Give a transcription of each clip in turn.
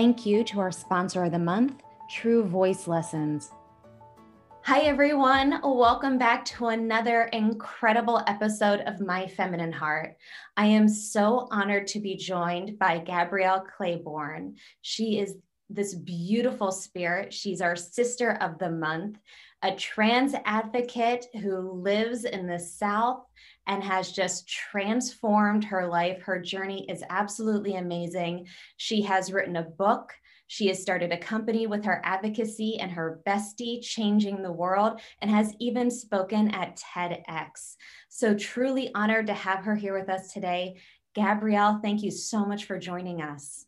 Thank you to our sponsor of the month, True Voice Lessons. Hi, everyone. Welcome back to another incredible episode of My Feminine Heart. I am so honored to be joined by Gabrielle Claiborne. She is this beautiful spirit. She's our sister of the month, a trans advocate who lives in the South and has just transformed her life. Her journey is absolutely amazing. She has written a book. She has started a company with her advocacy and her bestie, Changing the World, and has even spoken at TEDx. So, truly honored to have her here with us today. Gabrielle, thank you so much for joining us.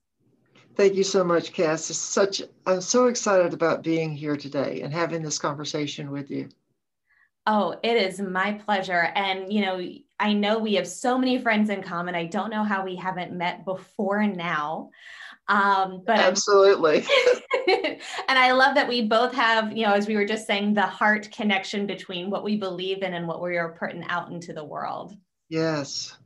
Thank you so much, Cass. It's such I'm so excited about being here today and having this conversation with you. Oh, it is my pleasure. And, you know, I know we have so many friends in common. I don't know how we haven't met before now. Um, but absolutely. and I love that we both have, you know, as we were just saying, the heart connection between what we believe in and what we are putting out into the world. Yes.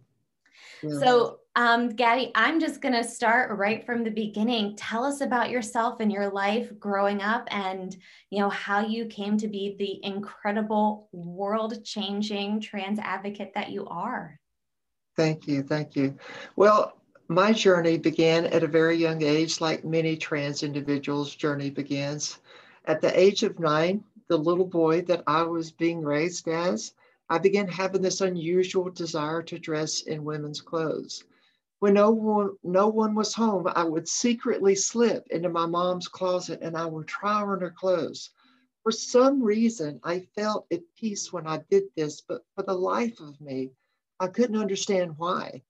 yes. So um, Gabby, I'm just going to start right from the beginning. Tell us about yourself and your life growing up and, you know, how you came to be the incredible world changing trans advocate that you are. Thank you. Thank you. Well, my journey began at a very young age, like many trans individuals' journey begins. At the age of nine, the little boy that I was being raised as, I began having this unusual desire to dress in women's clothes. When no one, no one was home, I would secretly slip into my mom's closet and I would try on her clothes. For some reason, I felt at peace when I did this, but for the life of me, I couldn't understand why.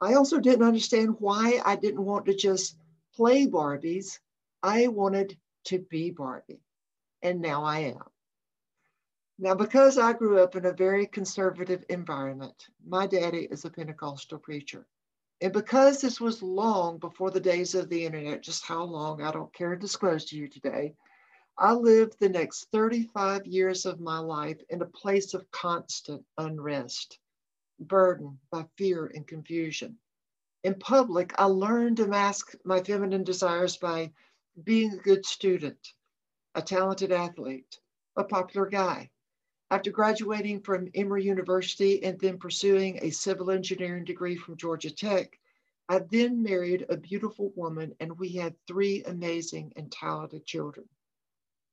I also didn't understand why I didn't want to just play Barbies. I wanted to be Barbie, and now I am. Now, because I grew up in a very conservative environment, my daddy is a Pentecostal preacher. And because this was long before the days of the internet, just how long I don't care to disclose to you today, I lived the next 35 years of my life in a place of constant unrest, burdened by fear and confusion. In public, I learned to mask my feminine desires by being a good student, a talented athlete, a popular guy, after graduating from Emory University and then pursuing a civil engineering degree from Georgia Tech, I then married a beautiful woman and we had three amazing and talented children.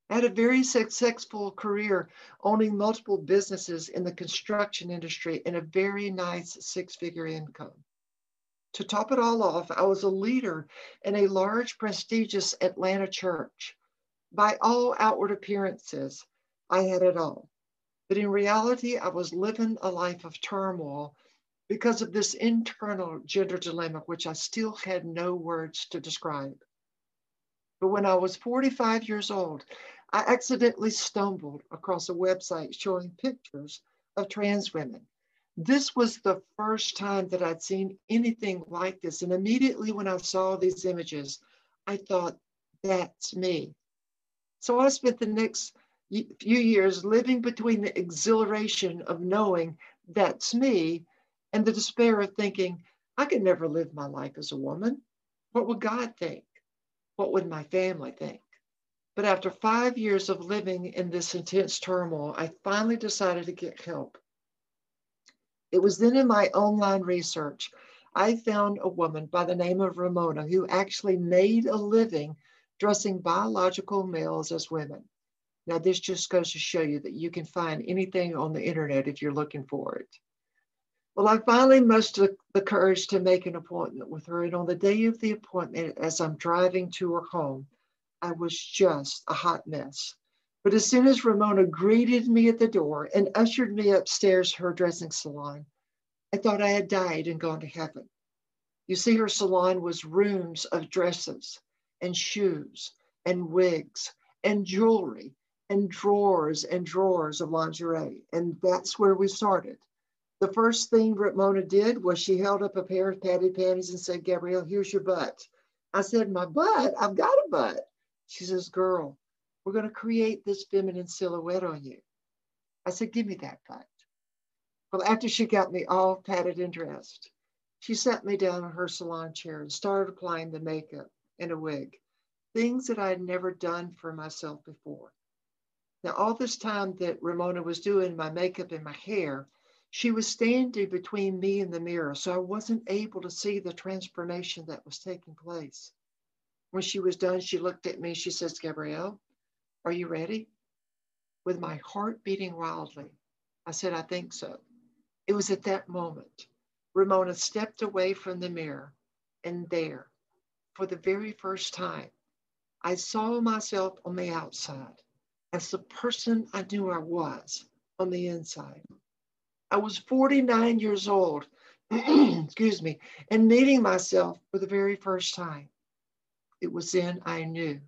I had a very successful career owning multiple businesses in the construction industry and a very nice six figure income. To top it all off, I was a leader in a large, prestigious Atlanta church. By all outward appearances, I had it all. But in reality, I was living a life of turmoil because of this internal gender dilemma, which I still had no words to describe. But when I was 45 years old, I accidentally stumbled across a website showing pictures of trans women. This was the first time that I'd seen anything like this. And immediately when I saw these images, I thought, that's me. So I spent the next few years living between the exhilaration of knowing that's me and the despair of thinking, I could never live my life as a woman. What would God think? What would my family think? But after five years of living in this intense turmoil, I finally decided to get help. It was then in my online research, I found a woman by the name of Ramona who actually made a living dressing biological males as women. Now, this just goes to show you that you can find anything on the internet if you're looking for it. Well, I finally mustered the courage to make an appointment with her. And on the day of the appointment, as I'm driving to her home, I was just a hot mess. But as soon as Ramona greeted me at the door and ushered me upstairs her dressing salon, I thought I had died and gone to heaven. You see, her salon was rooms of dresses and shoes and wigs and jewelry and drawers and drawers of lingerie. And that's where we started. The first thing Ramona did was she held up a pair of padded panties and said, Gabrielle, here's your butt. I said, My butt? I've got a butt. She says, Girl, we're going to create this feminine silhouette on you. I said, Give me that butt. Well, after she got me all padded and dressed, she sat me down in her salon chair and started applying the makeup. and a wig, things that I had never done for myself before. Now, all this time that Ramona was doing my makeup and my hair, she was standing between me and the mirror, so I wasn't able to see the transformation that was taking place. When she was done, she looked at me. She says, Gabrielle, are you ready? With my heart beating wildly, I said, I think so. It was at that moment Ramona stepped away from the mirror, and there, for the very first time, I saw myself on the outside as the person I knew I was on the inside. I was 49 years old, excuse me, and meeting myself for the very first time. It was then I knew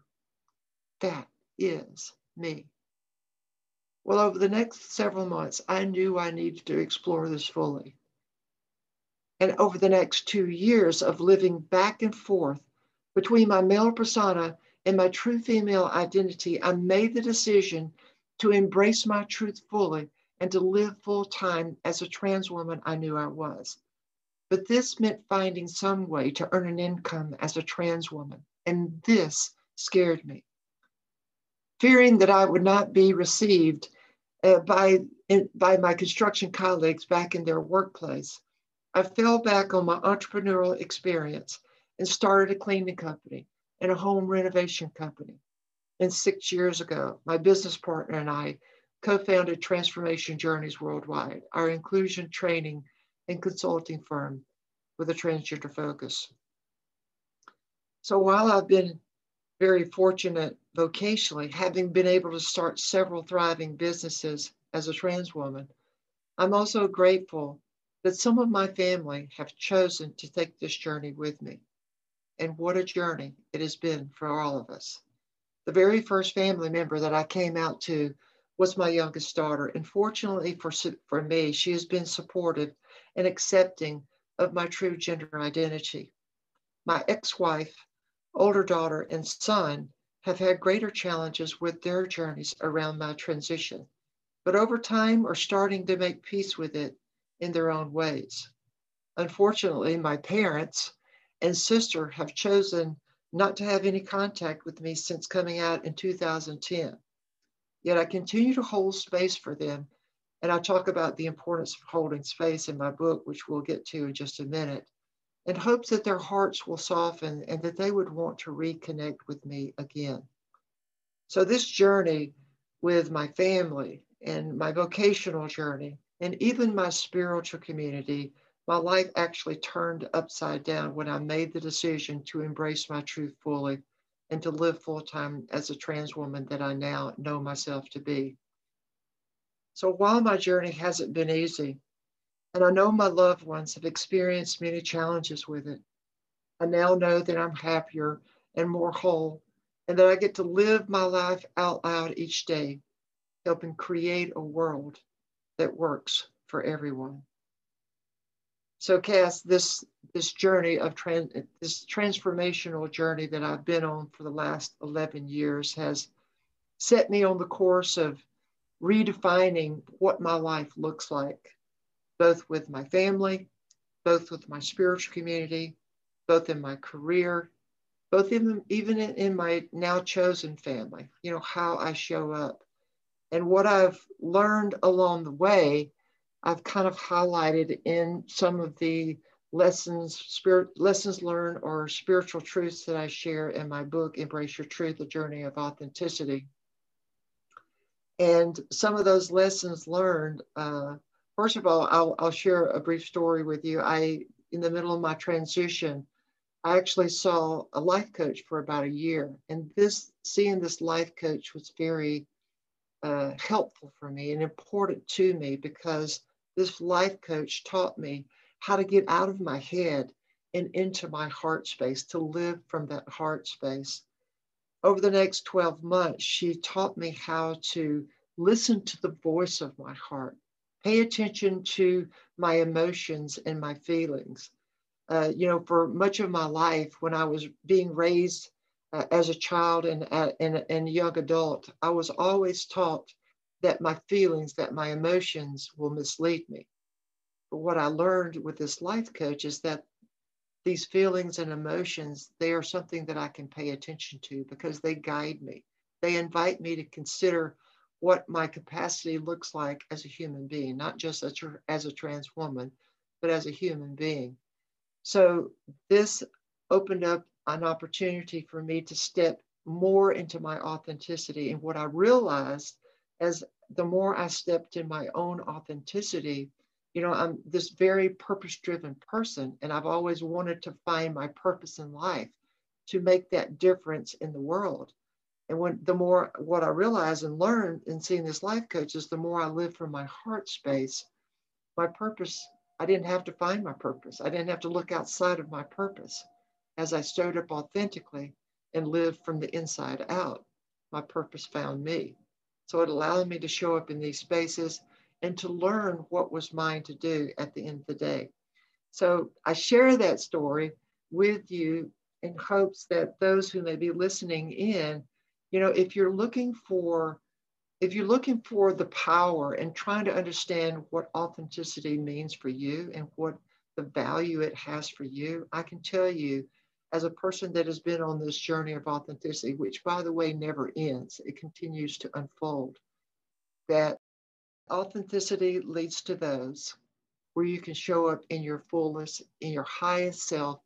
that is me. Well, over the next several months, I knew I needed to explore this fully. And over the next two years of living back and forth between my male persona and my true female identity, I made the decision to embrace my truth fully and to live full time as a trans woman I knew I was. But this meant finding some way to earn an income as a trans woman. And this scared me. Fearing that I would not be received uh, by, in, by my construction colleagues back in their workplace, I fell back on my entrepreneurial experience and started a cleaning company and a home renovation company. And six years ago, my business partner and I co founded Transformation Journeys Worldwide, our inclusion training and consulting firm with a transgender focus. So while I've been very fortunate vocationally, having been able to start several thriving businesses as a trans woman, I'm also grateful that some of my family have chosen to take this journey with me. And what a journey it has been for all of us. The very first family member that I came out to was my youngest daughter. And fortunately for, for me, she has been supportive and accepting of my true gender identity. My ex wife, older daughter, and son have had greater challenges with their journeys around my transition, but over time are starting to make peace with it in their own ways. Unfortunately, my parents and sister have chosen not to have any contact with me since coming out in 2010. Yet I continue to hold space for them. And I talk about the importance of holding space in my book, which we'll get to in just a minute, and hopes that their hearts will soften and that they would want to reconnect with me again. So, this journey with my family and my vocational journey and even my spiritual community, my life actually turned upside down when I made the decision to embrace my truth fully and to live full time as a trans woman that I now know myself to be. So while my journey hasn't been easy, and I know my loved ones have experienced many challenges with it, I now know that I'm happier and more whole, and that I get to live my life out loud each day, helping create a world that works for everyone. So, Cass, this this journey of trans, this transformational journey that I've been on for the last 11 years has set me on the course of redefining what my life looks like, both with my family, both with my spiritual community, both in my career, both in, even in, in my now chosen family, you know, how I show up. And what I've learned along the way, I've kind of highlighted in some of the lessons, spirit lessons learned or spiritual truths that I share in my book, Embrace Your Truth, A Journey of Authenticity. And some of those lessons learned, uh, first of all, I'll, I'll share a brief story with you. I, in the middle of my transition, I actually saw a life coach for about a year. And this, seeing this life coach was very uh, helpful for me and important to me because this life coach taught me how to get out of my head and into my heart space, to live from that heart space. Over the next 12 months, she taught me how to listen to the voice of my heart, pay attention to my emotions and my feelings. Uh, you know, for much of my life, when I was being raised uh, as a child and, uh, and, and young adult, I was always taught that my feelings, that my emotions will mislead me. But what I learned with this life coach is that these feelings and emotions, they are something that I can pay attention to because they guide me. They invite me to consider what my capacity looks like as a human being, not just as, as a trans woman, but as a human being. So this opened up an opportunity for me to step more into my authenticity. And what I realized as the more I stepped in my own authenticity, you know, I'm this very purpose driven person, and I've always wanted to find my purpose in life to make that difference in the world. And when the more what I realize and learn in seeing this life coach is the more I live from my heart space, my purpose, I didn't have to find my purpose. I didn't have to look outside of my purpose. As I showed up authentically and lived from the inside out, my purpose found me. So it allowed me to show up in these spaces and to learn what was mine to do at the end of the day. So I share that story with you in hopes that those who may be listening in, you know, if you're looking for if you're looking for the power and trying to understand what authenticity means for you and what the value it has for you, I can tell you as a person that has been on this journey of authenticity, which by the way never ends, it continues to unfold, that Authenticity leads to those where you can show up in your fullness, in your highest self,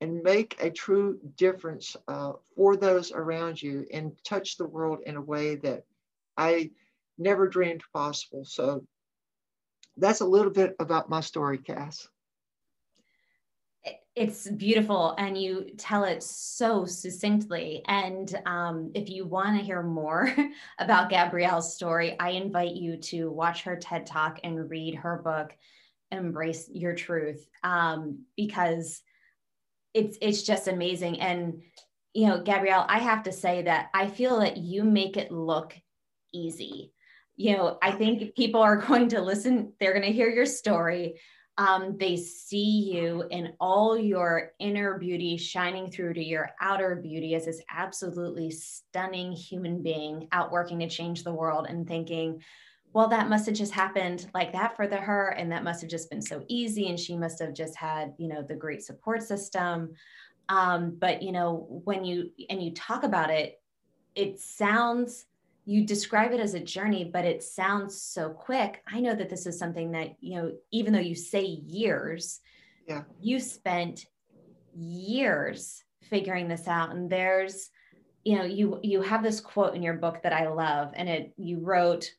and make a true difference uh, for those around you and touch the world in a way that I never dreamed possible. So that's a little bit about my story, Cass it's beautiful and you tell it so succinctly. And um, if you want to hear more about gabrielle's story i invite you to watch her ted talk and read her book embrace your truth. Um, because it's it's just amazing. And you know gabrielle i have to say that i feel that you make it look easy. You know i think people are going to listen they're going to hear your story um, they see you in all your inner beauty shining through to your outer beauty as this absolutely stunning human being out working to change the world and thinking, well, that must have just happened like that for the her, and that must have just been so easy, and she must have just had, you know, the great support system. Um, but you know, when you and you talk about it, it sounds you describe it as a journey, but it sounds so quick. I know that this is something that, you know, even though you say years, yeah. you spent years figuring this out. And there's, you know, you you have this quote in your book that I love, and it you wrote,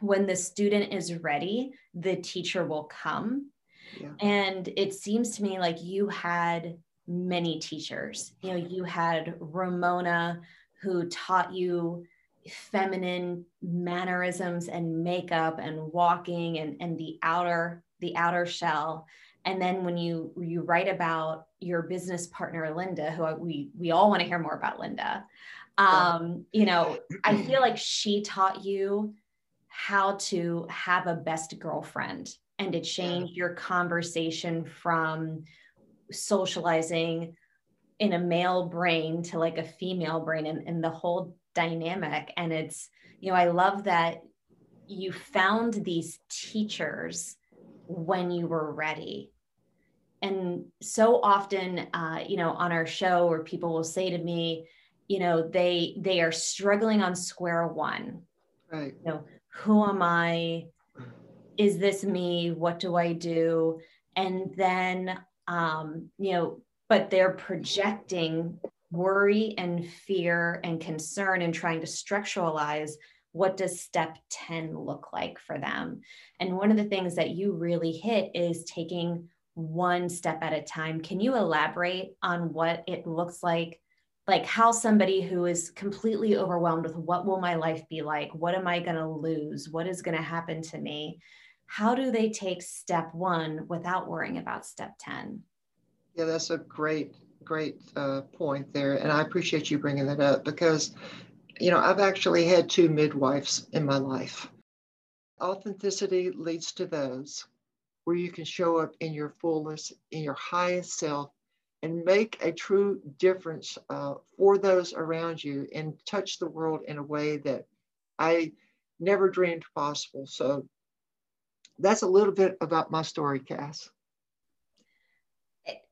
when the student is ready, the teacher will come. Yeah. And it seems to me like you had many teachers. You know, you had Ramona who taught you feminine mannerisms and makeup and walking and, and the outer the outer shell. And then when you you write about your business partner linda who I, we we all want to hear more about linda. Um, you know i feel like she taught you how to have a best girlfriend and to change your conversation from socializing in a male brain to like a female brain and, and the whole dynamic. And it's you know i love that you found these teachers when you were ready. And so often uh, you know on our show where people will say to me you know they they are struggling on square one. Right. You know who am i? Is this me? What do i do? And then um, you know but they're projecting worry and fear and concern and trying to structuralize what does step 10 look like for them. And one of the things that you really hit is taking one step at a time. Can you elaborate on what it looks like? Like how somebody who is completely overwhelmed with what will my life be like? What am i going to lose? What is going to happen to me? How do they take step one without worrying about step 10 yeah that's a great great uh, point there, and I appreciate you bringing that up because, you know, I've actually had two midwives in my life. Authenticity leads to those where you can show up in your fullness, in your highest self, and make a true difference uh, for those around you and touch the world in a way that I never dreamed possible. So that's a little bit about my story, Cass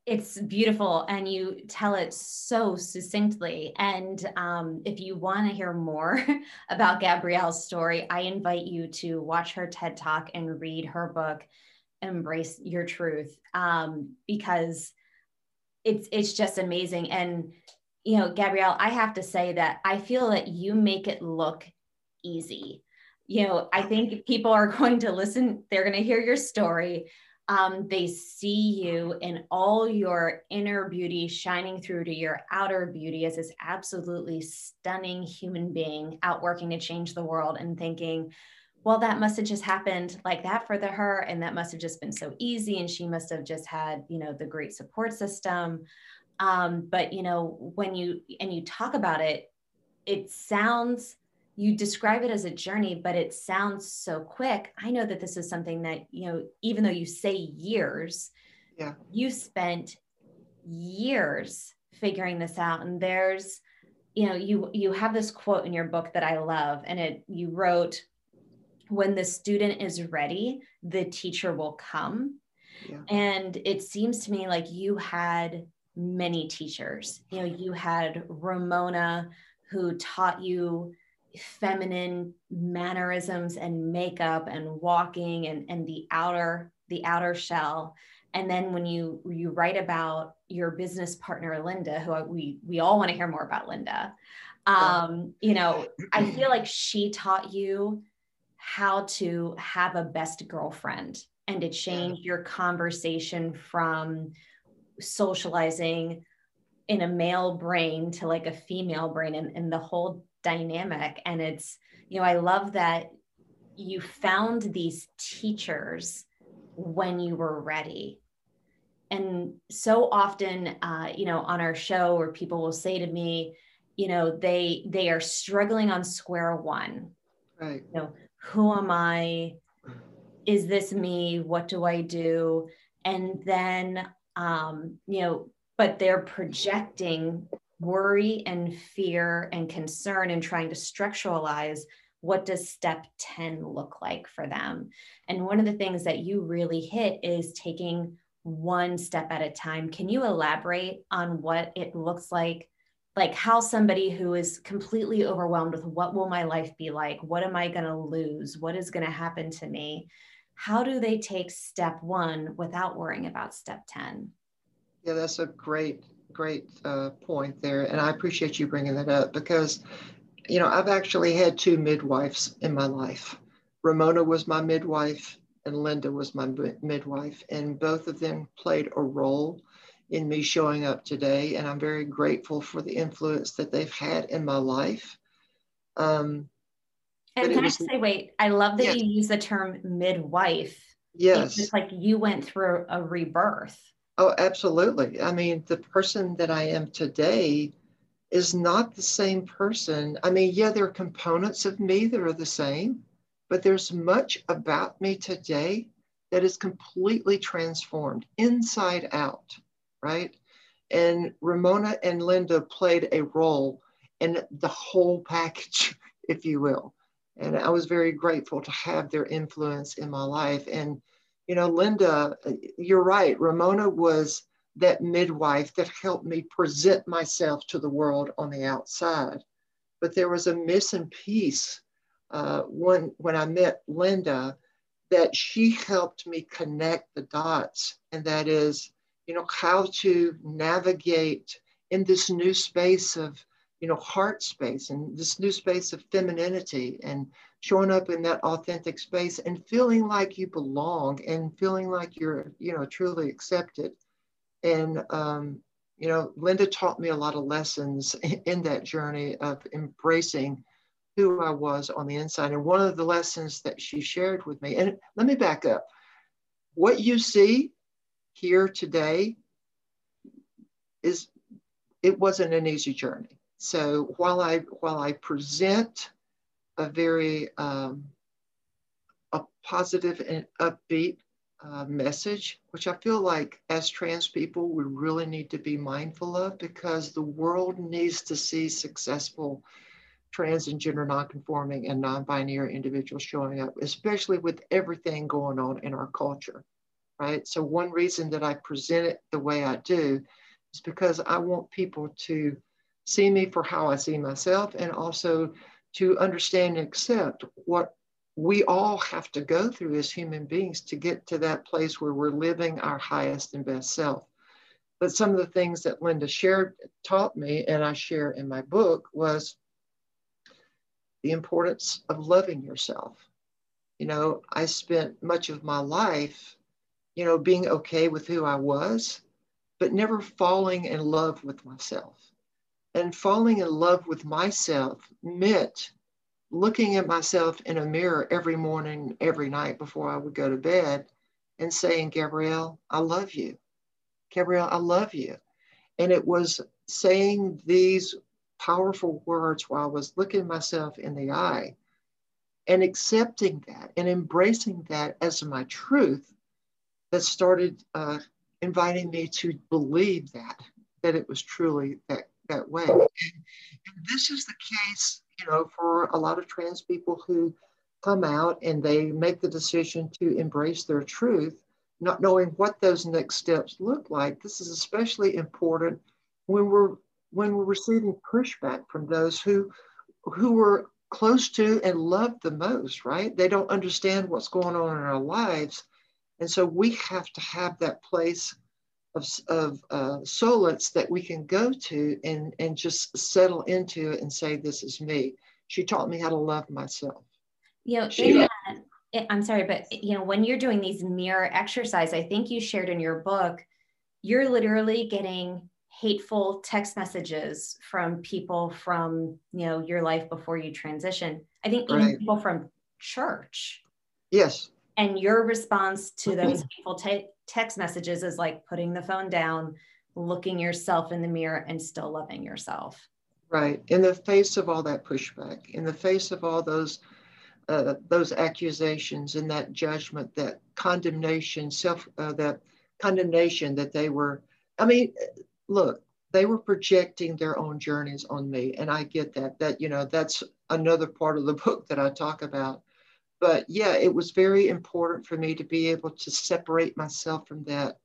it's beautiful and you tell it so succinctly. And um, if you want to hear more about gabrielle's story i invite you to watch her ted talk and read her book embrace your truth. Um, because it's it's just amazing. And you know gabrielle i have to say that i feel that you make it look easy. You know i think people are going to listen they're going to hear your story um, they see you in all your inner beauty shining through to your outer beauty as this absolutely stunning human being out working to change the world and thinking, well, that must have just happened like that for the her, and that must have just been so easy, and she must have just had, you know, the great support system. Um, but you know, when you and you talk about it, it sounds you describe it as a journey, but it sounds so quick. I know that this is something that, you know, even though you say years, yeah. you spent years figuring this out. And there's, you know, you you have this quote in your book that I love, and it you wrote, when the student is ready, the teacher will come. Yeah. And it seems to me like you had many teachers. You know, you had Ramona who taught you feminine mannerisms and makeup and walking and, and the outer the outer shell. And then when you you write about your business partner linda who I, we we all want to hear more about linda. Um, you know i feel like she taught you how to have a best girlfriend and to change your conversation from socializing in a male brain to like a female brain and, and the whole dynamic. And it's you know i love that you found these teachers when you were ready. And so often uh, you know on our show where people will say to me you know they they are struggling on square one. Right. You know who am i? Is this me? What do i do? And then um you know but they're projecting worry and fear and concern and trying to structuralize what does step 10 look like for them. And one of the things that you really hit is taking one step at a time. Can you elaborate on what it looks like? Like how somebody who is completely overwhelmed with what will my life be like? What am i going to lose? What is going to happen to me? How do they take step one without worrying about step 10 yeah that's a great great uh, point there, and I appreciate you bringing that up because, you know, I've actually had two midwives in my life. Ramona was my midwife, and Linda was my midwife, and both of them played a role in me showing up today, and I'm very grateful for the influence that they've had in my life. Um, and can was, I say, wait, I love that yes. you use the term midwife. Yes. It's just like you went through a rebirth. Oh, absolutely. I mean, the person that I am today is not the same person. I mean, yeah, there are components of me that are the same, but there's much about me today that is completely transformed inside out, right? And Ramona and Linda played a role in the whole package, if you will. And I was very grateful to have their influence in my life. And you know, Linda, you're right. Ramona was that midwife that helped me present myself to the world on the outside. But there was a missing piece uh, when, when I met Linda that she helped me connect the dots. And that is, you know, how to navigate in this new space of, you know, heart space and this new space of femininity and showing up in that authentic space and feeling like you belong and feeling like you're you know truly accepted. And um, you know linda taught me a lot of lessons in that journey of embracing who i was on the inside. And one of the lessons that she shared with me and let me back up. What you see here today is it wasn't an easy journey so while i while i present a very um, a positive and upbeat uh, message, which I feel like as trans people we really need to be mindful of because the world needs to see successful trans and gender nonconforming and non-binary individuals showing up, especially with everything going on in our culture. right? So, one reason that I present it the way I do is because I want people to see me for how I see myself and also to understand and accept what we all have to go through as human beings to get to that place where we're living our highest and best self. But some of the things that Linda shared, taught me, and I share in my book, was the importance of loving yourself. You know, I spent much of my life, you know, being okay with who I was, but never falling in love with myself. And falling in love with myself meant looking at myself in a mirror every morning, every night before I would go to bed and saying, Gabrielle, I love you. Gabrielle, I love you. And it was saying these powerful words while I was looking myself in the eye and accepting that and embracing that as my truth that started uh, inviting me to believe that that it was truly that that way and, and this is the case you know for a lot of trans people who come out and they make the decision to embrace their truth not knowing what those next steps look like this is especially important when we're when we're receiving pushback from those who who were close to and love the most, right? They don't understand what's going on in our lives. And so we have to have that place of, of uh, solace that we can go to and, and just settle into it and say, This is me. She taught me how to love myself. You know, she, that, I'm sorry, but you know, when you're doing these mirror exercise, I think you shared in your book, you're literally getting hateful text messages from people from you know your life before you transition i think even right. people from church yes and your response to those hateful te- text messages is like putting the phone down looking yourself in the mirror and still loving yourself right in the face of all that pushback in the face of all those uh, those accusations and that judgment that condemnation self uh, that condemnation that they were i mean look, they were projecting their own journeys on me. And I get that, that, you know, that's another part of the book that I talk about. But yeah, it was very important for me to be able to separate myself from that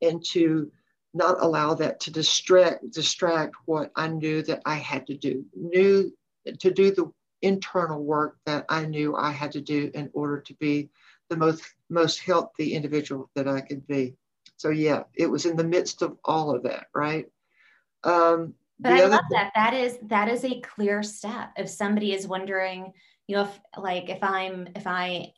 and to not allow that to distract distract what I knew that I had to do, knew to do the internal work that I knew I had to do in order to be the most most healthy individual that I could be. So yeah, it was in the midst of all of that, right? Um, but I love thing- that. That is that is a clear step. If somebody is wondering, you know, if like if I'm if I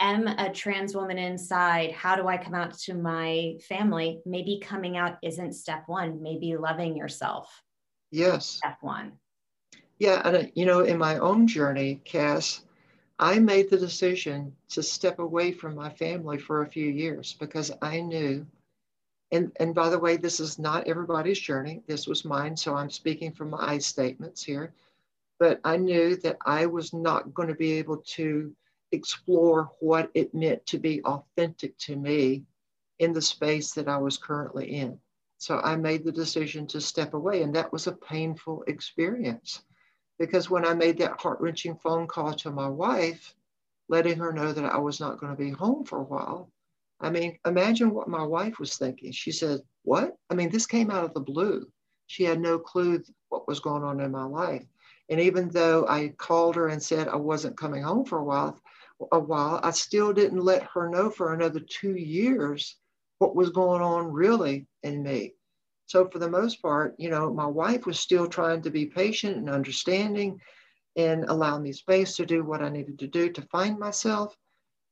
am a trans woman inside, how do I come out to my family? Maybe coming out isn't step one. Maybe loving yourself. Yes. Step one. Yeah, and uh, you know, in my own journey, Cass, I made the decision to step away from my family for a few years because I knew and, and by the way, this is not everybody's journey. This was mine. So I'm speaking from my statements here. But I knew that I was not going to be able to explore what it meant to be authentic to me in the space that I was currently in. So I made the decision to step away. And that was a painful experience because when I made that heart wrenching phone call to my wife, letting her know that I was not going to be home for a while, I mean, imagine what my wife was thinking. She said, What? I mean, this came out of the blue. She had no clue what was going on in my life. And even though I called her and said I wasn't coming home for a while, a while, I still didn't let her know for another two years what was going on really in me. So for the most part, you know, my wife was still trying to be patient and understanding and allow me space to do what I needed to do to find myself.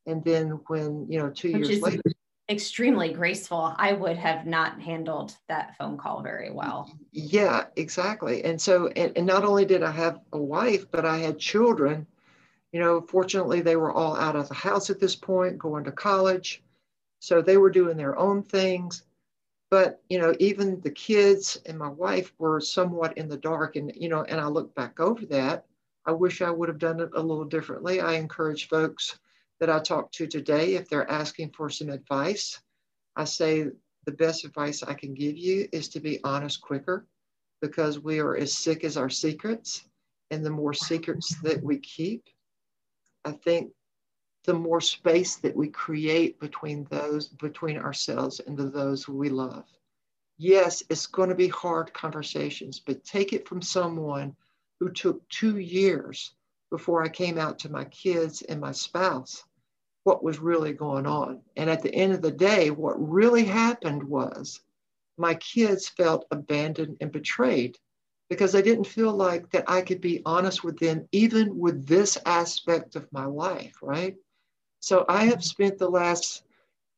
And then when, you know, two Which years later. Extremely graceful. I would have not handled that phone call very well. Yeah, exactly. And so, and, and not only did I have a wife, but I had children. You know, fortunately, they were all out of the house at this point, going to college. So they were doing their own things. But, you know, even the kids and my wife were somewhat in the dark. And, you know, and I look back over that. I wish I would have done it a little differently. I encourage folks that I talk to today, if they're asking for some advice, I say the best advice I can give you is to be honest quicker because we are as sick as our secrets. And the more secrets that we keep, I think the more space that we create between those, between ourselves and the, those we love. Yes, it's going to be hard conversations, but take it from someone who took two years before I came out to my kids and my spouse what was really going on. And at the end of the day, what really happened was my kids felt abandoned and betrayed because they didn't feel like that I could be honest with them, even with this aspect of my life, right? So I have mm-hmm. spent the last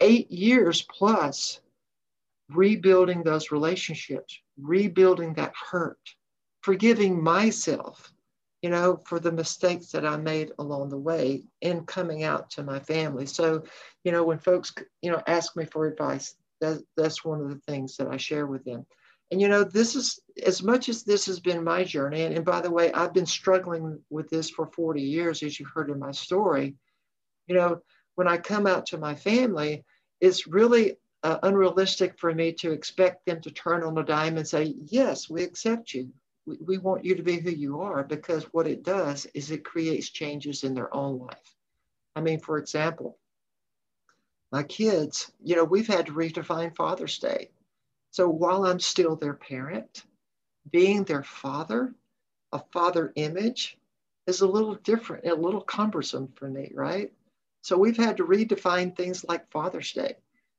eight years plus rebuilding those relationships, rebuilding that hurt, forgiving myself, you know, for the mistakes that I made along the way in coming out to my family. So, you know, when folks, you know, ask me for advice, that, that's one of the things that I share with them. And, you know, this is as much as this has been my journey. And, and by the way, I've been struggling with this for 40 years, as you heard in my story you know, when I come out to my family, it's really uh, unrealistic for me to expect them to turn on a dime and say, Yes, we accept you. We, we want you to be who you are because what it does is it creates changes in their own life. I mean, for example, my kids, you know, we've had to redefine Father's Day. So while I'm still their parent, being their father, a father image is a little different, a little cumbersome for me, right? So we've had to redefine things like Father's Day.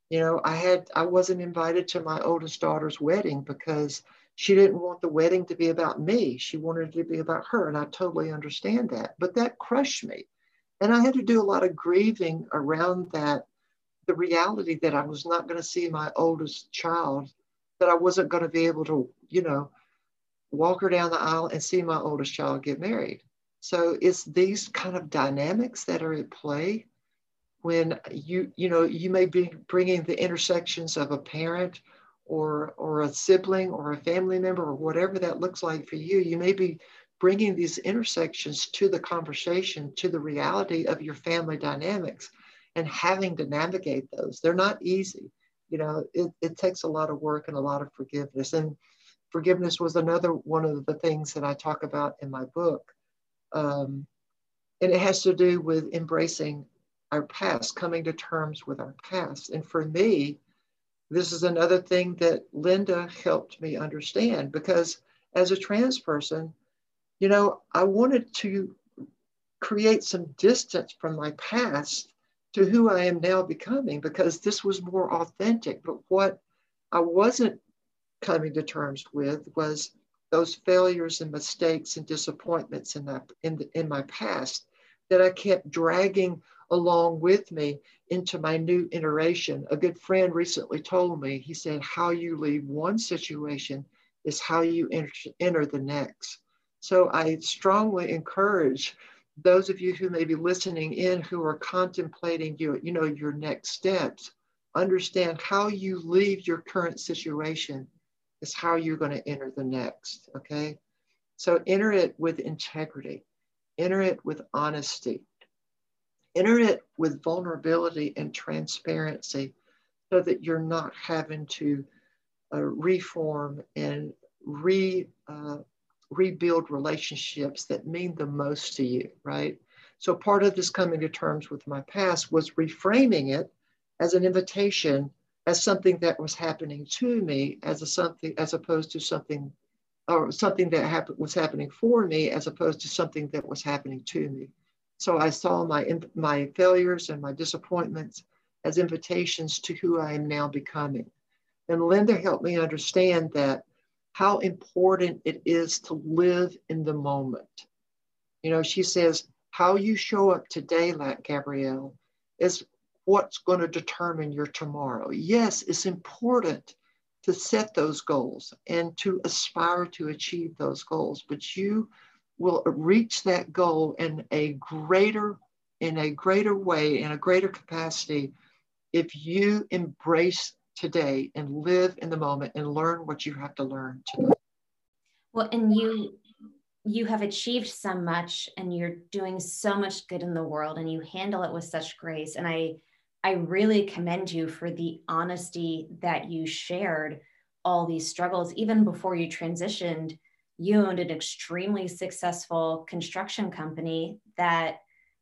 You know, I had I wasn't invited to my oldest daughter's wedding because she didn't want the wedding to be about me. She wanted it to be about her, and I totally understand that. But that crushed me, and I had to do a lot of grieving around that. The reality that I was not going to see my oldest child, that I wasn't going to be able to, you know, walk her down the aisle and see my oldest child get married. So it's these kind of dynamics that are at play when you you know you may be bringing the intersections of a parent or or a sibling or a family member or whatever that looks like for you you may be bringing these intersections to the conversation to the reality of your family dynamics and having to navigate those. They're not easy. You know it, it takes a lot of work and a lot of forgiveness. And forgiveness was another one of the things that i talk about in my book. Um, and it has to do with embracing our past, coming to terms with our past. And for me, this is another thing that Linda helped me understand because as a trans person, you know, I wanted to create some distance from my past to who I am now becoming because this was more authentic. But what I wasn't coming to terms with was those failures and mistakes and disappointments in, that, in, the, in my past that I kept dragging along with me into my new iteration. A good friend recently told me, he said, How you leave one situation is how you enter, enter the next. So I strongly encourage those of you who may be listening in who are contemplating you, you know, your next steps, understand how you leave your current situation is how you're going to enter the next. Okay. So enter it with integrity, enter it with honesty, enter it with vulnerability and transparency so that you're not having to uh, reform and re, uh, rebuild relationships that mean the most to you, right? So part of this coming to terms with my past was reframing it as an invitation, as something that was happening to me, as a something, as opposed to something, or something that happened was happening for me, as opposed to something that was happening to me. So I saw my, my failures and my disappointments as invitations to who I am now becoming. And Linda helped me understand that how important it is to live in the moment. You know, she says, how you show up today, like Gabrielle, is what's going to determine your tomorrow. Yes, it's important to set those goals and to aspire to achieve those goals, but you will reach that goal in a greater in a greater way in a greater capacity if you embrace today and live in the moment and learn what you have to learn today well and you you have achieved so much and you're doing so much good in the world and you handle it with such grace. And i i really commend you for the honesty that you shared all these struggles even before you transitioned you owned an extremely successful construction company that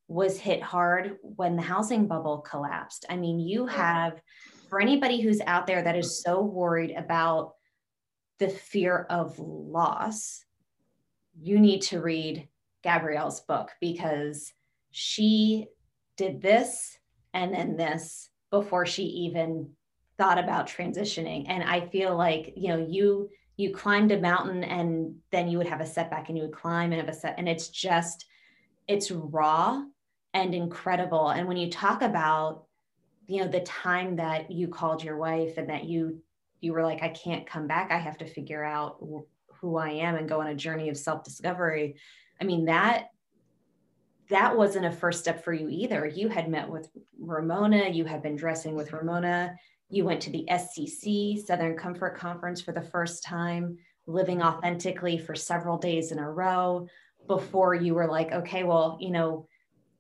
was hit hard when the housing bubble collapsed. I mean, you have, for anybody who's out there that is so worried about the fear of loss, you need to read Gabrielle's book because she did this and then this before she even thought about transitioning. And I feel like, you know, you you climbed a mountain and then you would have a setback and you would climb and have a set and it's just it's raw and incredible. And when you talk about, you know, the time that you called your wife and that you you were like, I can't come back. I have to figure out who I am and go on a journey of self-discovery. I mean, that that wasn't a first step for you either. You had met with Ramona, you had been dressing with Ramona, you went to the SCC, Southern Comfort Conference, for the first time, living authentically for several days in a row before you were like, okay, well, you know,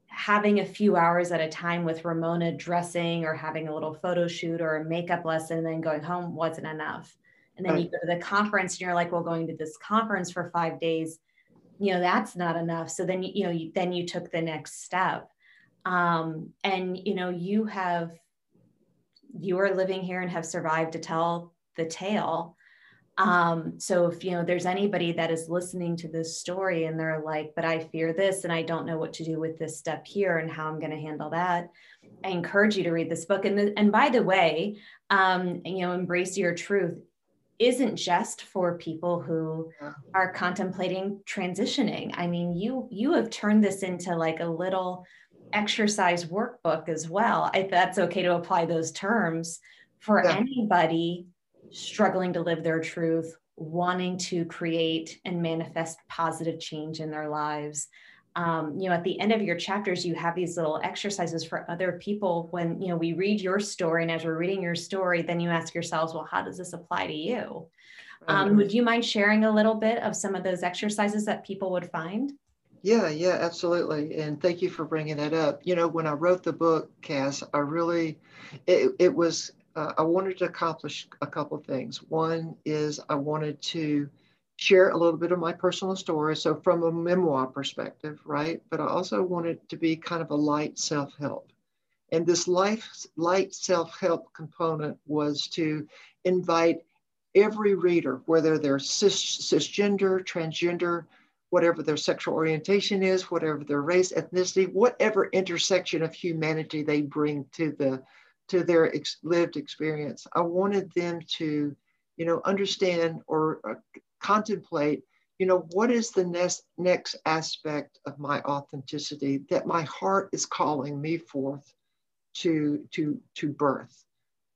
having a few hours at a time with Ramona dressing or having a little photo shoot or a makeup lesson and then going home wasn't enough. And then right. you go to the conference and you're like, well, going to this conference for five days, you know, that's not enough. So then, you know, you, then you took the next step. Um, and, you know, you have, you are living here and have survived to tell the tale. Um, so if you know there's anybody that is listening to this story and they're like, but I fear this and I don't know what to do with this step here and how I'm going to handle that, I encourage you to read this book. And the, and by the way, um, you know, embrace your truth isn't just for people who are contemplating transitioning. I mean, you you have turned this into like a little exercise workbook as well. If that's okay to apply those terms for yeah. anybody struggling to live their truth, wanting to create and manifest positive change in their lives. Um, you know, at the end of your chapters, you have these little exercises for other people. When you know we read your story, and as we're reading your story, then you ask yourselves, "Well, how does this apply to you?" Um, would you mind sharing a little bit of some of those exercises that people would find? Yeah, yeah, absolutely. And thank you for bringing that up. You know, when I wrote the book, Cass, I really, it, it was uh, I wanted to accomplish a couple of things. One is I wanted to share a little bit of my personal story, so from a memoir perspective, right? But I also wanted to be kind of a light self help. And this life, light self help component was to invite every reader, whether they're cis, cisgender, transgender, whatever their sexual orientation is, whatever their race, ethnicity, whatever intersection of humanity they bring to the to their ex- lived experience. I wanted them to, you know, understand or uh, contemplate, you know, what is the next next aspect of my authenticity that my heart is calling me forth to to to birth,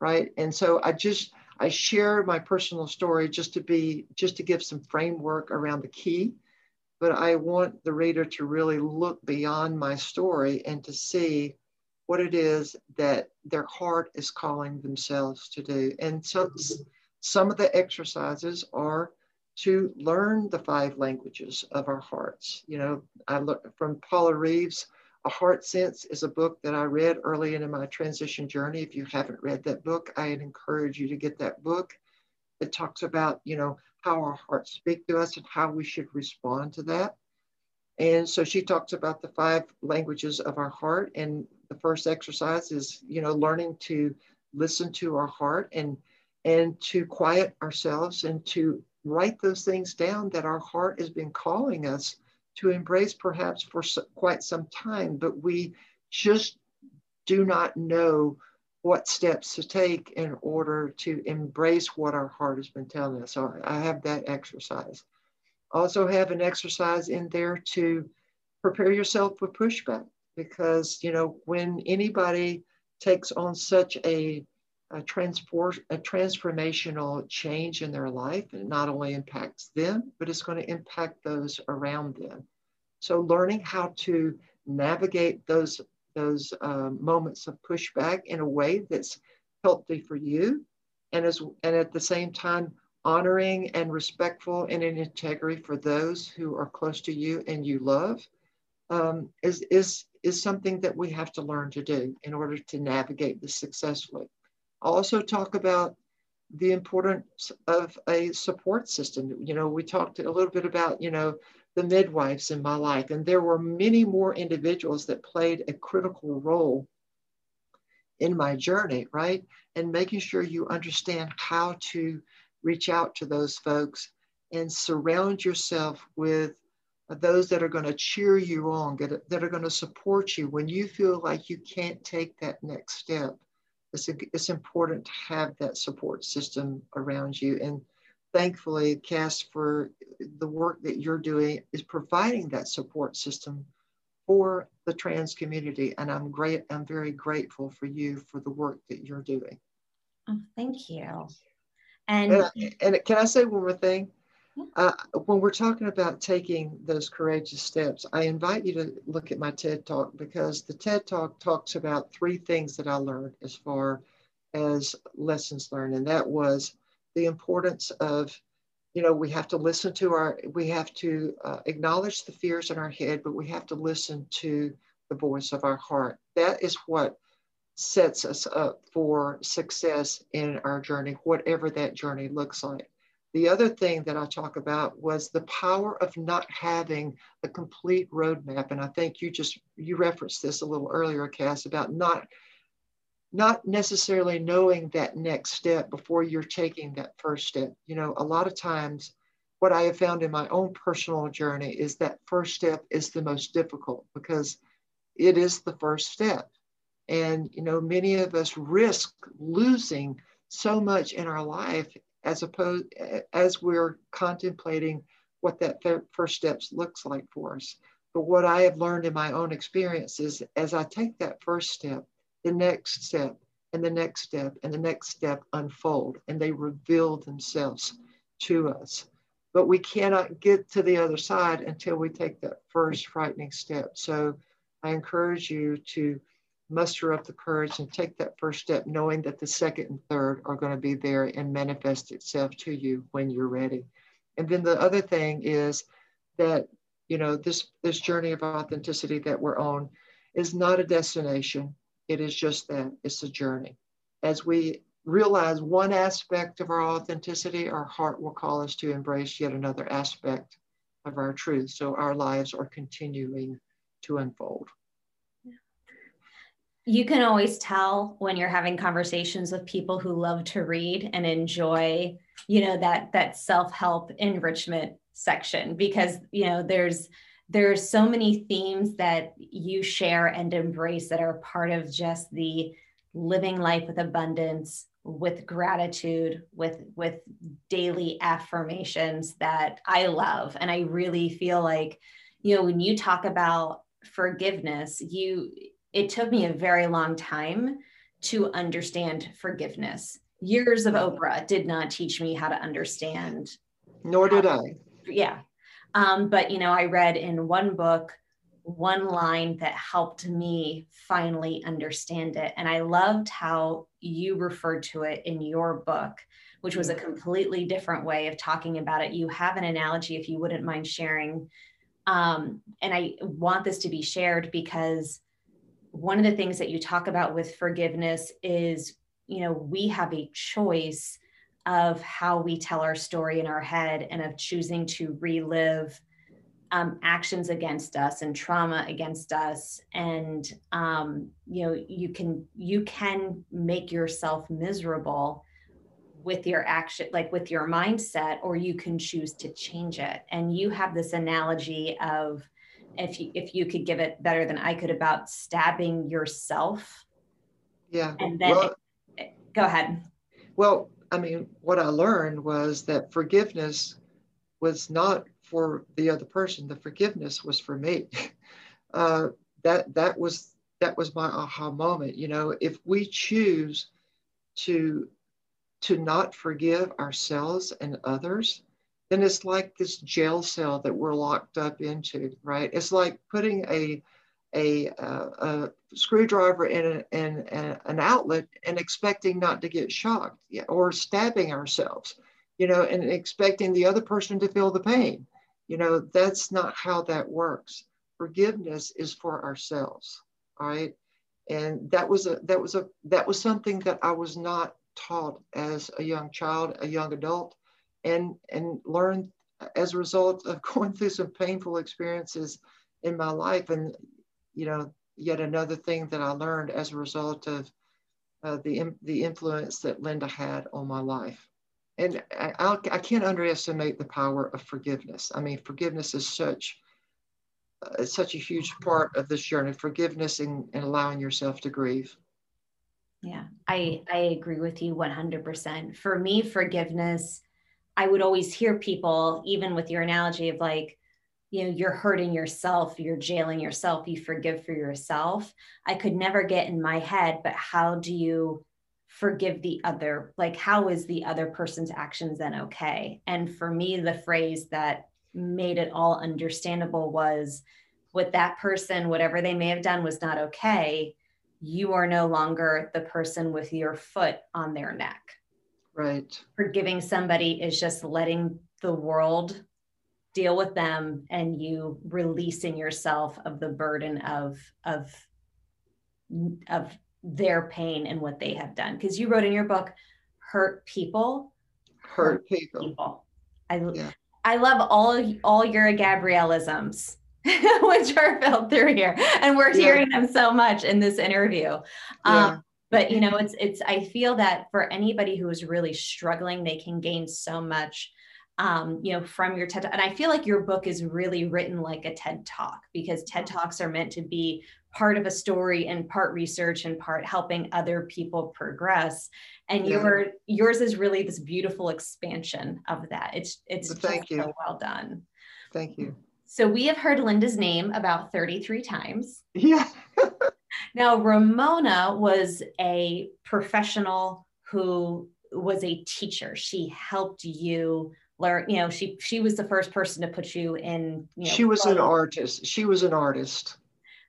right? And so I just I share my personal story just to be just to give some framework around the key but I want the reader to really look beyond my story and to see what it is that their heart is calling themselves to do. And so some of the exercises are to learn the five languages of our hearts. You know, I look from Paula Reeves, A Heart Sense is a book that I read early in my transition journey. If you haven't read that book, I encourage you to get that book. It talks about, you know, how our hearts speak to us and how we should respond to that. And so she talks about the five languages of our heart. And the first exercise is, you know, learning to listen to our heart and and to quiet ourselves and to write those things down that our heart has been calling us to embrace perhaps for quite some time, but we just do not know what steps to take in order to embrace what our heart has been telling us. So I have that exercise. Also have an exercise in there to prepare yourself for pushback because you know when anybody takes on such a a, a transformational change in their life, it not only impacts them, but it's going to impact those around them. So learning how to navigate those those um, moments of pushback in a way that's healthy for you, and as and at the same time honoring and respectful and in integrity for those who are close to you and you love um, is, is, is something that we have to learn to do in order to navigate this successfully. I'll also talk about the importance of a support system. You know, we talked a little bit about, you know, the midwives in my life, and there were many more individuals that played a critical role in my journey, right? And making sure you understand how to reach out to those folks and surround yourself with those that are going to cheer you on, that are going to support you when you feel like you can't take that next step. It's, a, it's important to have that support system around you. And thankfully, Cass, for the work that you're doing, is providing that support system for the trans community. And I'm great, I'm very grateful for you for the work that you're doing. Oh, thank you. And, and, and can I say one more thing? Uh, when we're talking about taking those courageous steps, I invite you to look at my TED Talk because the TED Talk talks about three things that I learned as far as lessons learned. And that was the importance of, you know, we have to listen to our, we have to uh, acknowledge the fears in our head, but we have to listen to the voice of our heart. That is what sets us up for success in our journey, whatever that journey looks like. The other thing that I talk about was the power of not having a complete roadmap. And I think you just, you referenced this a little earlier, Cass, about not, not necessarily knowing that next step before you're taking that first step. You know, a lot of times what I have found in my own personal journey is that first step is the most difficult because it is the first step. And, you know, many of us risk losing so much in our life as opposed as we're contemplating what that first steps looks like for us. But what I have learned in my own experience is as I take that first step, the next step and the next step and the next step unfold and they reveal themselves to us. But we cannot get to the other side until we take that first frightening step. So I encourage you to muster up the courage and take that first step, knowing that the second and third are going to be there and manifest itself to you when you're ready. And then the other thing is that, you know, this, this journey of authenticity that we're on is not a destination. It is just that it's a journey. As we realize one aspect of our authenticity, our heart will call us to embrace yet another aspect of our truth. So our lives are continuing to unfold you can always tell when you're having conversations with people who love to read and enjoy you know that that self-help enrichment section because you know there's there's so many themes that you share and embrace that are part of just the living life with abundance with gratitude with with daily affirmations that i love and i really feel like you know when you talk about forgiveness you it took me a very long time to understand forgiveness. Years of Oprah did not teach me how to understand. Nor did I. Yeah. Um, but, you know, I read in one book one line that helped me finally understand it. And I loved how you referred to it in your book, which was a completely different way of talking about it. You have an analogy, if you wouldn't mind sharing. Um, and I want this to be shared because one of the things that you talk about with forgiveness is you know we have a choice of how we tell our story in our head and of choosing to relive um, actions against us and trauma against us and um, you know you can you can make yourself miserable with your action like with your mindset or you can choose to change it and you have this analogy of if you if you could give it better than I could about stabbing yourself. Yeah. And then well, go ahead. Well, I mean, what I learned was that forgiveness was not for the other person. The forgiveness was for me. Uh, that that was that was my aha moment. You know, if we choose to to not forgive ourselves and others, then it's like this jail cell that we're locked up into, right? It's like putting a a, uh, a screwdriver in, a, in a, an outlet and expecting not to get shocked or stabbing ourselves, you know, and expecting the other person to feel the pain. You know, that's not how that works. Forgiveness is for ourselves, all right? And that was a that was a that was something that I was not taught as a young child, a young adult, and and learned as a result of going through some painful experiences in my life. And you know, yet another thing that I learned as a result of uh, the the influence that Linda had on my life. And I, I'll, I can't underestimate the power of forgiveness. I mean, forgiveness is such uh, such a huge part of this journey. Forgiveness and, and allowing yourself to grieve. Yeah, I I agree with you 100%. For me, forgiveness, I would always hear people, even with your analogy of like, you know, you're hurting yourself, you're jailing yourself, you forgive for yourself. I could never get in my head, but how do you forgive the other? Like, how is the other person's actions then okay? And for me, the phrase that made it all understandable was with that person, whatever they may have done was not okay you are no longer the person with your foot on their neck. Right. Forgiving somebody is just letting the world deal with them and you releasing yourself of the burden of of of their pain and what they have done because you wrote in your book hurt people hurt, hurt people. people. i yeah. i love all all your gabrielisms which are filled through here and we're yeah. hearing them so much in this interview yeah. um, but you know it's it's i feel that for anybody who is really struggling they can gain so much um, you know from your ted and i feel like your book is really written like a ted talk because ted mm-hmm. talks are meant to be part of a story and part research and part helping other people progress and yeah. your yours is really this beautiful expansion of that it's it's well, thank you so well done thank you so we have heard Linda's name about 33 times. Yeah. now, Ramona was a professional who was a teacher. She helped you learn, you know, she she was the first person to put you in, you know, She was an artist. She was an artist.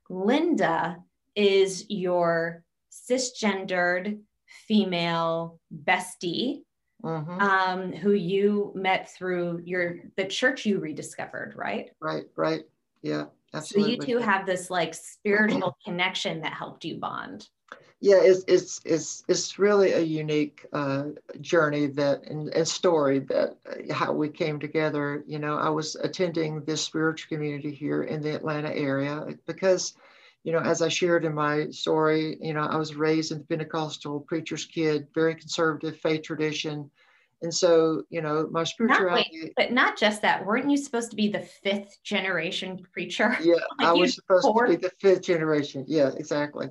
Linda is your cisgendered female bestie mm-hmm. um, who you met through your the church you rediscovered, right? Right, right. Yeah, absolutely. So you two have this like spiritual connection that helped you bond. Yeah, it's it's it's it's really a unique uh, journey that and, and story that uh, how we came together. You know, I was attending this spiritual community here in the Atlanta area because you know, as I shared in my story, you know, I was raised in the Pentecostal preacher's kid, very conservative faith tradition. And so, you know, my spirituality. Not, wait, but not just that. Weren't you supposed to be the fifth generation preacher? Yeah, like I was supposed to be the fifth generation. Yeah, exactly.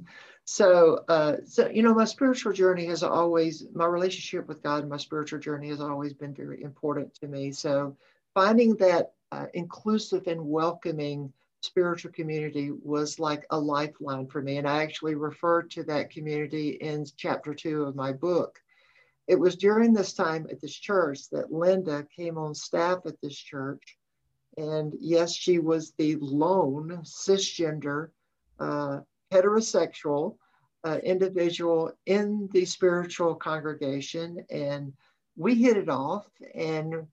So, uh, so you know, my spiritual journey has always, my relationship with God and my spiritual journey has always been very important to me. So, finding that uh, inclusive and welcoming spiritual community was like a lifeline for me. And I actually referred to that community in chapter two of my book. It was during this time at this church that Linda came on staff at this church. And yes, she was the lone cisgender, uh, heterosexual uh, individual in the spiritual congregation. And we hit it off. And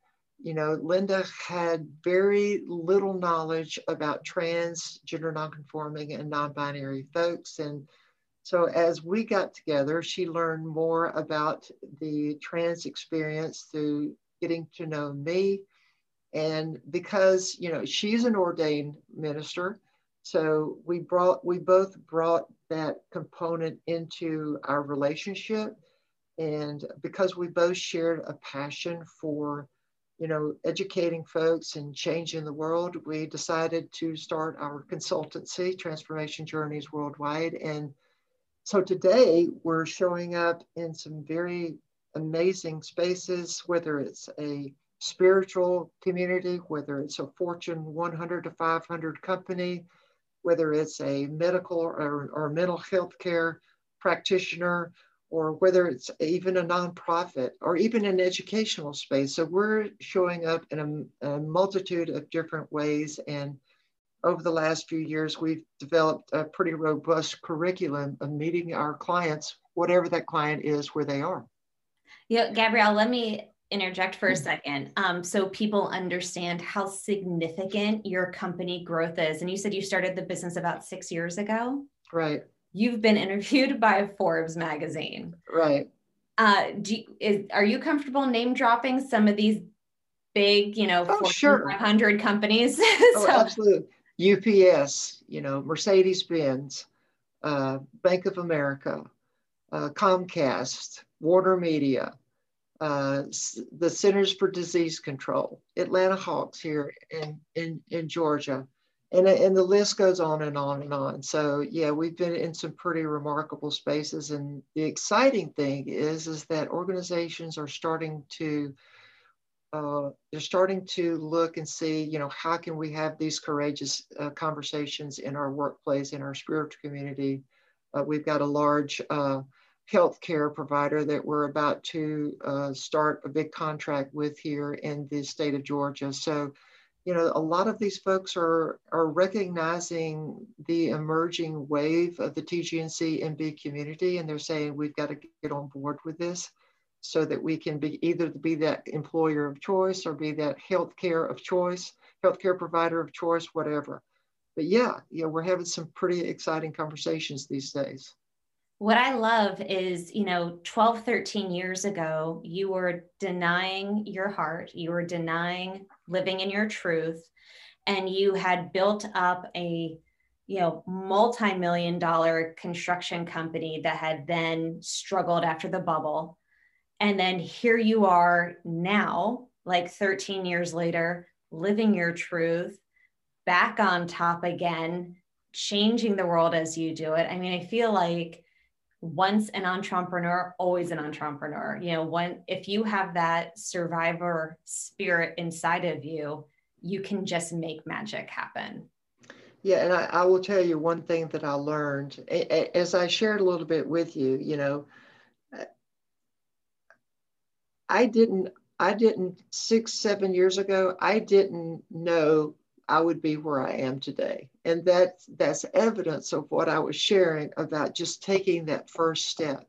you know, Linda had very little knowledge about trans, gender nonconforming, and non binary folks. And so as we got together, she learned more about the trans experience through getting to know me. And because, you know, she's an ordained minister, so we brought, we both brought that component into our relationship. And because we both shared a passion for you know, educating folks and changing the world, we decided to start our consultancy, Transformation Journeys Worldwide. And so today we're showing up in some very amazing spaces, whether it's a spiritual community, whether it's a Fortune 100 to 500 company, whether it's a medical or, or mental health care practitioner, or whether it's even a nonprofit or even an educational space. So we're showing up in a, a, multitude of different ways. And over the last few years, we've developed a pretty robust curriculum of meeting our clients, whatever that client is, where they are. Yeah, Gabrielle, let me interject for a mm-hmm. second um, so people understand how significant your company growth is. And you said you started the business about six years ago. Right you've been interviewed by Forbes magazine. Right. Uh, do you, is, are you comfortable name dropping some of these big, you know, oh, sure. 500 companies? oh, absolutely. UPS, you know, Mercedes Benz, uh, Bank of America, uh, Comcast, Warner Media, uh, the Centers for Disease Control, Atlanta Hawks here in, in, in Georgia. And, and the list goes on and on and on. So yeah, we've been in some pretty remarkable spaces. And the exciting thing is, is that organizations are starting to uh, they're starting to look and see, you know, how can we have these courageous uh, conversations in our workplace, in our spiritual community. Uh, we've got a large uh, healthcare provider that we're about to uh, start a big contract with here in the state of Georgia. So, you know, a lot of these folks are, are recognizing the emerging wave of the TGNC NB community, and they're saying we've got to get on board with this so that we can be either be that employer of choice or be that healthcare of choice, healthcare provider of choice, whatever. But yeah, yeah, we're having some pretty exciting conversations these days. What I love is, you know, 12, 13 years ago, you were denying your heart, you were denying living in your truth, and you had built up a you know multi-million dollar construction company that had then struggled after the bubble and then here you are now, like 13 years later, living your truth, back on top again, changing the world as you do it. I mean, I feel like once an entrepreneur, always an entrepreneur. You know, when if you have that survivor spirit inside of you, you can just make magic happen. Yeah, and I, I will tell you one thing that I learned as I shared a little bit with you. You know, I didn't, I didn't six, seven years ago, I didn't know I would be where I am today. And that, that's evidence of what I was sharing about just taking that first step.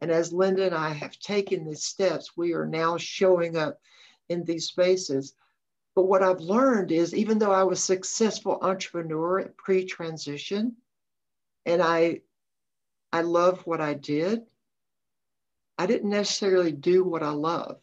And as Linda and I have taken these steps, we are now showing up in these spaces. But what I've learned is even though I was a successful entrepreneur pre-transition, and I I love what I did, I didn't necessarily do what I love.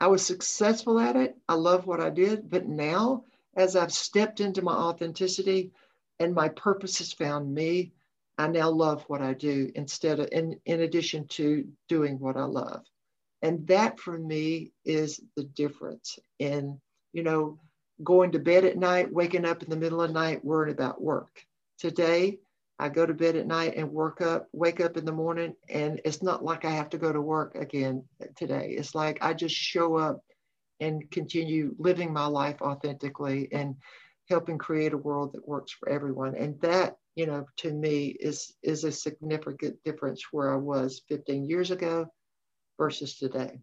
I was successful at it. I love what I did. But now, as I've stepped into my authenticity and my purpose has found me, I now love what I do instead of, in, in addition to doing what I love. And that for me is the difference in, you know, going to bed at night, waking up in the middle of the night, worrying about work. Today, I go to bed at night and work up, wake up in the morning, and it's not like I have to go to work again today. It's like I just show up and continue living my life authentically and helping create a world that works for everyone. And that, you know, to me is is a significant difference where I was 15 years ago versus today.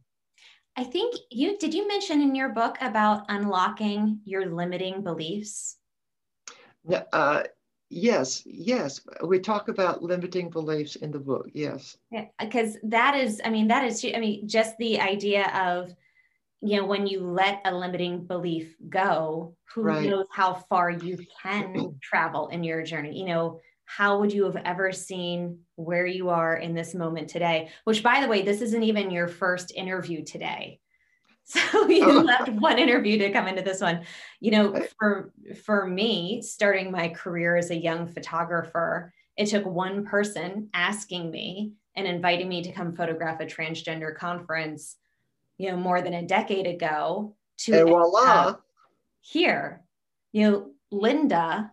I think you did you mention in your book about unlocking your limiting beliefs? Uh, Yes, yes. We talk about limiting beliefs in the book. Yes. Yeah, because that is, I mean, that is, I mean, just the idea of, you know, when you let a limiting belief go, who right. knows how far you can travel in your journey? You know, how would you have ever seen where you are in this moment today? Which, by the way, this isn't even your first interview today. So you oh. left one interview to come into this one. You know, for for me, starting my career as a young photographer, it took one person asking me and inviting me to come photograph a transgender conference, you know, more than a decade ago to and voila. here. You know, Linda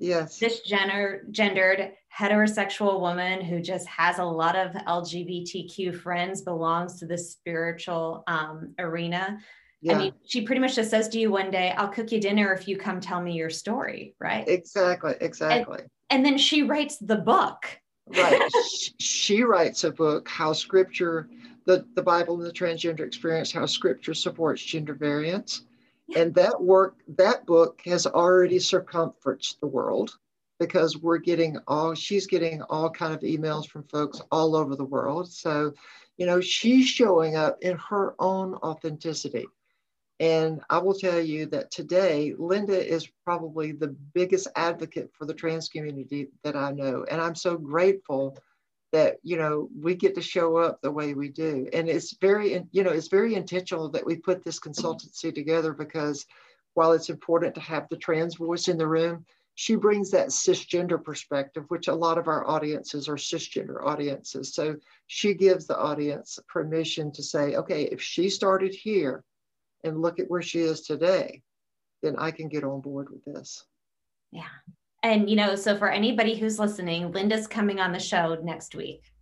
yes cisgendered heterosexual woman who just has a lot of lgbtq friends belongs to the spiritual um, arena yeah. i mean she pretty much just says to you one day i'll cook you dinner if you come tell me your story right exactly exactly and, and then she writes the book right she writes a book how scripture the, the bible and the transgender experience how scripture supports gender variance and that work, that book has already circumferenced the world because we're getting all, she's getting all kind of emails from folks all over the world. So, you know, she's showing up in her own authenticity. And I will tell you that today, Linda is probably the biggest advocate for the trans community that I know. And I'm so grateful that you know we get to show up the way we do. And it's very you know it's very intentional that we put this consultancy together because while it's important to have the trans voice in the room she brings that cisgender perspective which a lot of our audiences are cisgender audiences. So she gives the audience permission to say okay if she started here and look at where she is today then i can get on board with this. Yeah and you know so for anybody who's listening linda's coming on the show next week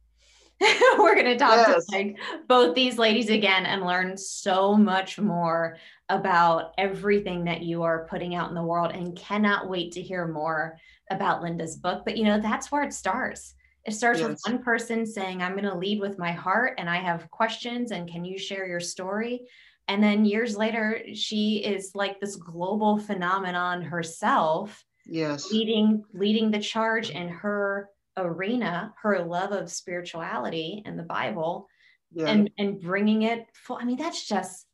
we're going to talk yes. to like both these ladies again and learn so much more about everything that you are putting out in the world and cannot wait to hear more about linda's book but you know that's where it starts it starts yes. with one person saying i'm going to lead with my heart and i have questions and can you share your story and then years later she is like this global phenomenon herself yes. leading leading the charge in her arena her love of spirituality and the bible yeah. and and bringing it full i mean that's just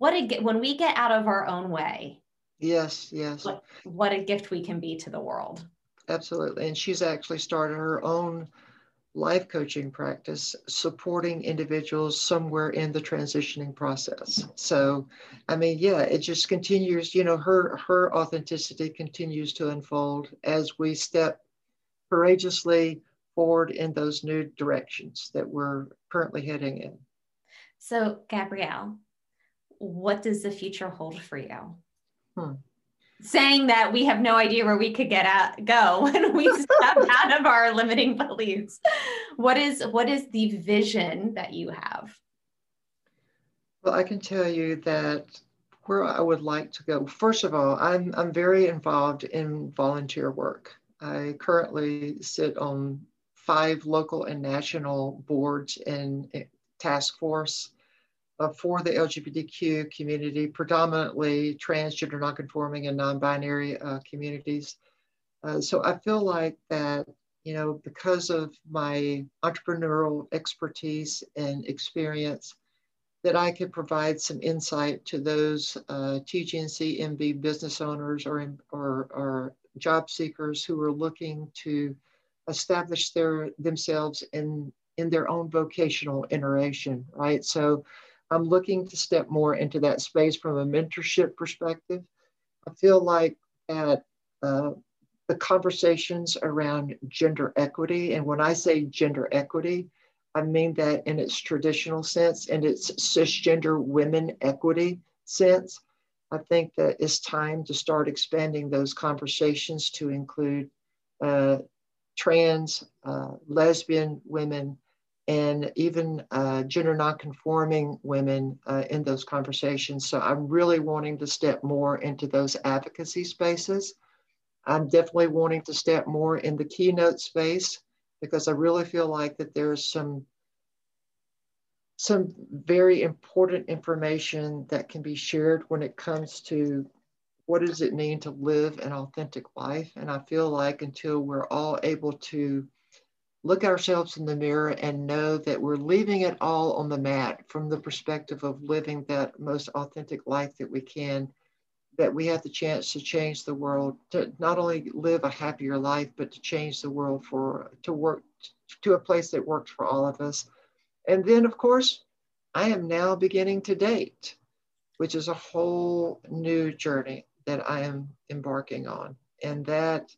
what a when we get out of our own way. Yes yes. What, what a gift we can be to the world. Absolutely. And she's actually started her own life coaching practice supporting individuals somewhere in the transitioning process. So i mean yeah it just continues you know her her authenticity continues to unfold as we step courageously forward in those new directions that we're currently heading in. So gabrielle what does the future hold for you? Hmm saying that we have no idea where we could get out go when we step out of our limiting beliefs. What is what is the vision that you have? Well i can tell you that where i would like to go first of all i'm i'm very involved in volunteer work. I currently sit on five local and national boards and eh, task force for the LGBTQ community, predominantly transgender, nonconforming, and non-binary uh, communities. Uh, so I feel like that, you know, because of my entrepreneurial expertise and experience, that I could provide some insight to those uh, TGNC business owners or, or, or job seekers who are looking to establish their themselves in in their own vocational iteration, right? So I'm looking to step more into that space from a mentorship perspective. I feel like that uh, the conversations around gender equity, and when I say gender equity, I mean that in its traditional sense and its cisgender women equity sense. I think that it's time to start expanding those conversations to include uh, trans, uh, lesbian women, and even uh, gender nonconforming women uh, in those conversations. So I'm really wanting to step more into those advocacy spaces. I'm definitely wanting to step more in the keynote space because I really feel like that there's some some very important information that can be shared when it comes to what does it mean to live an authentic life. And I feel like until we're all able to look ourselves in the mirror and know that we're leaving it all on the mat from the perspective of living that most authentic life that we can that we have the chance to change the world to not only live a happier life but to change the world for to work to a place that works for all of us. And then of course i am now beginning to date which is a whole new journey that i am embarking on. And that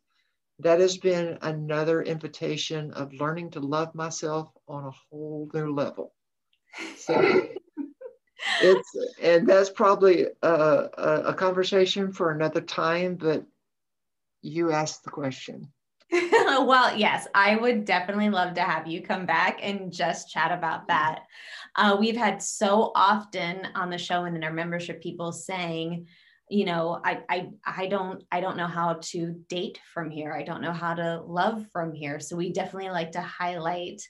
that has been another invitation of learning to love myself on a whole new level. So it's, and that's probably a, a, a, conversation for another time, but you asked the question. well, yes, I would definitely love to have you come back and just chat about that. Uh, we've had so often on the show and in our membership people saying, you know I, I i don't i don't know how to date from here. I don't know how to love from here. So we definitely like to highlight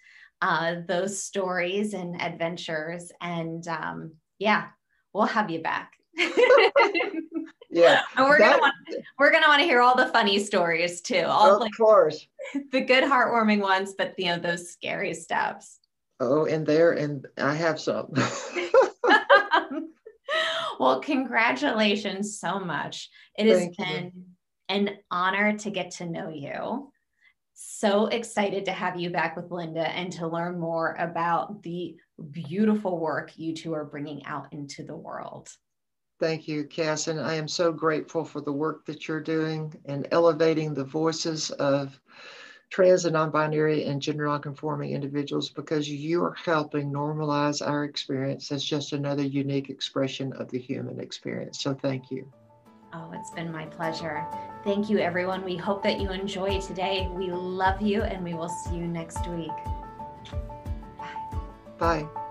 uh, those stories and adventures. And um, yeah we'll have you back. Yeah. And we're that, gonna want, we're gonna want to hear all the funny stories too. All of like, course. the good heartwarming ones but you know those scary steps oh and there and i have some well, congratulations so much. It has been you. an honor to get to know you. So excited to have you back with Linda and to learn more about the beautiful work you two are bringing out into the world. Thank you, Cass. And I am so grateful for the work that you're doing and elevating the voices of trans and non-binary and gender non-conforming individuals because you are helping normalize our experience as just another unique expression of the human experience. So thank you. Oh, it's been my pleasure. Thank you, everyone. We hope that you enjoy today. We love you, and we will see you next week. Bye. Bye.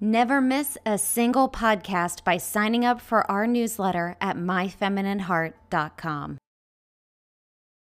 Never miss a single podcast by signing up for our newsletter at myfeminineheart.com.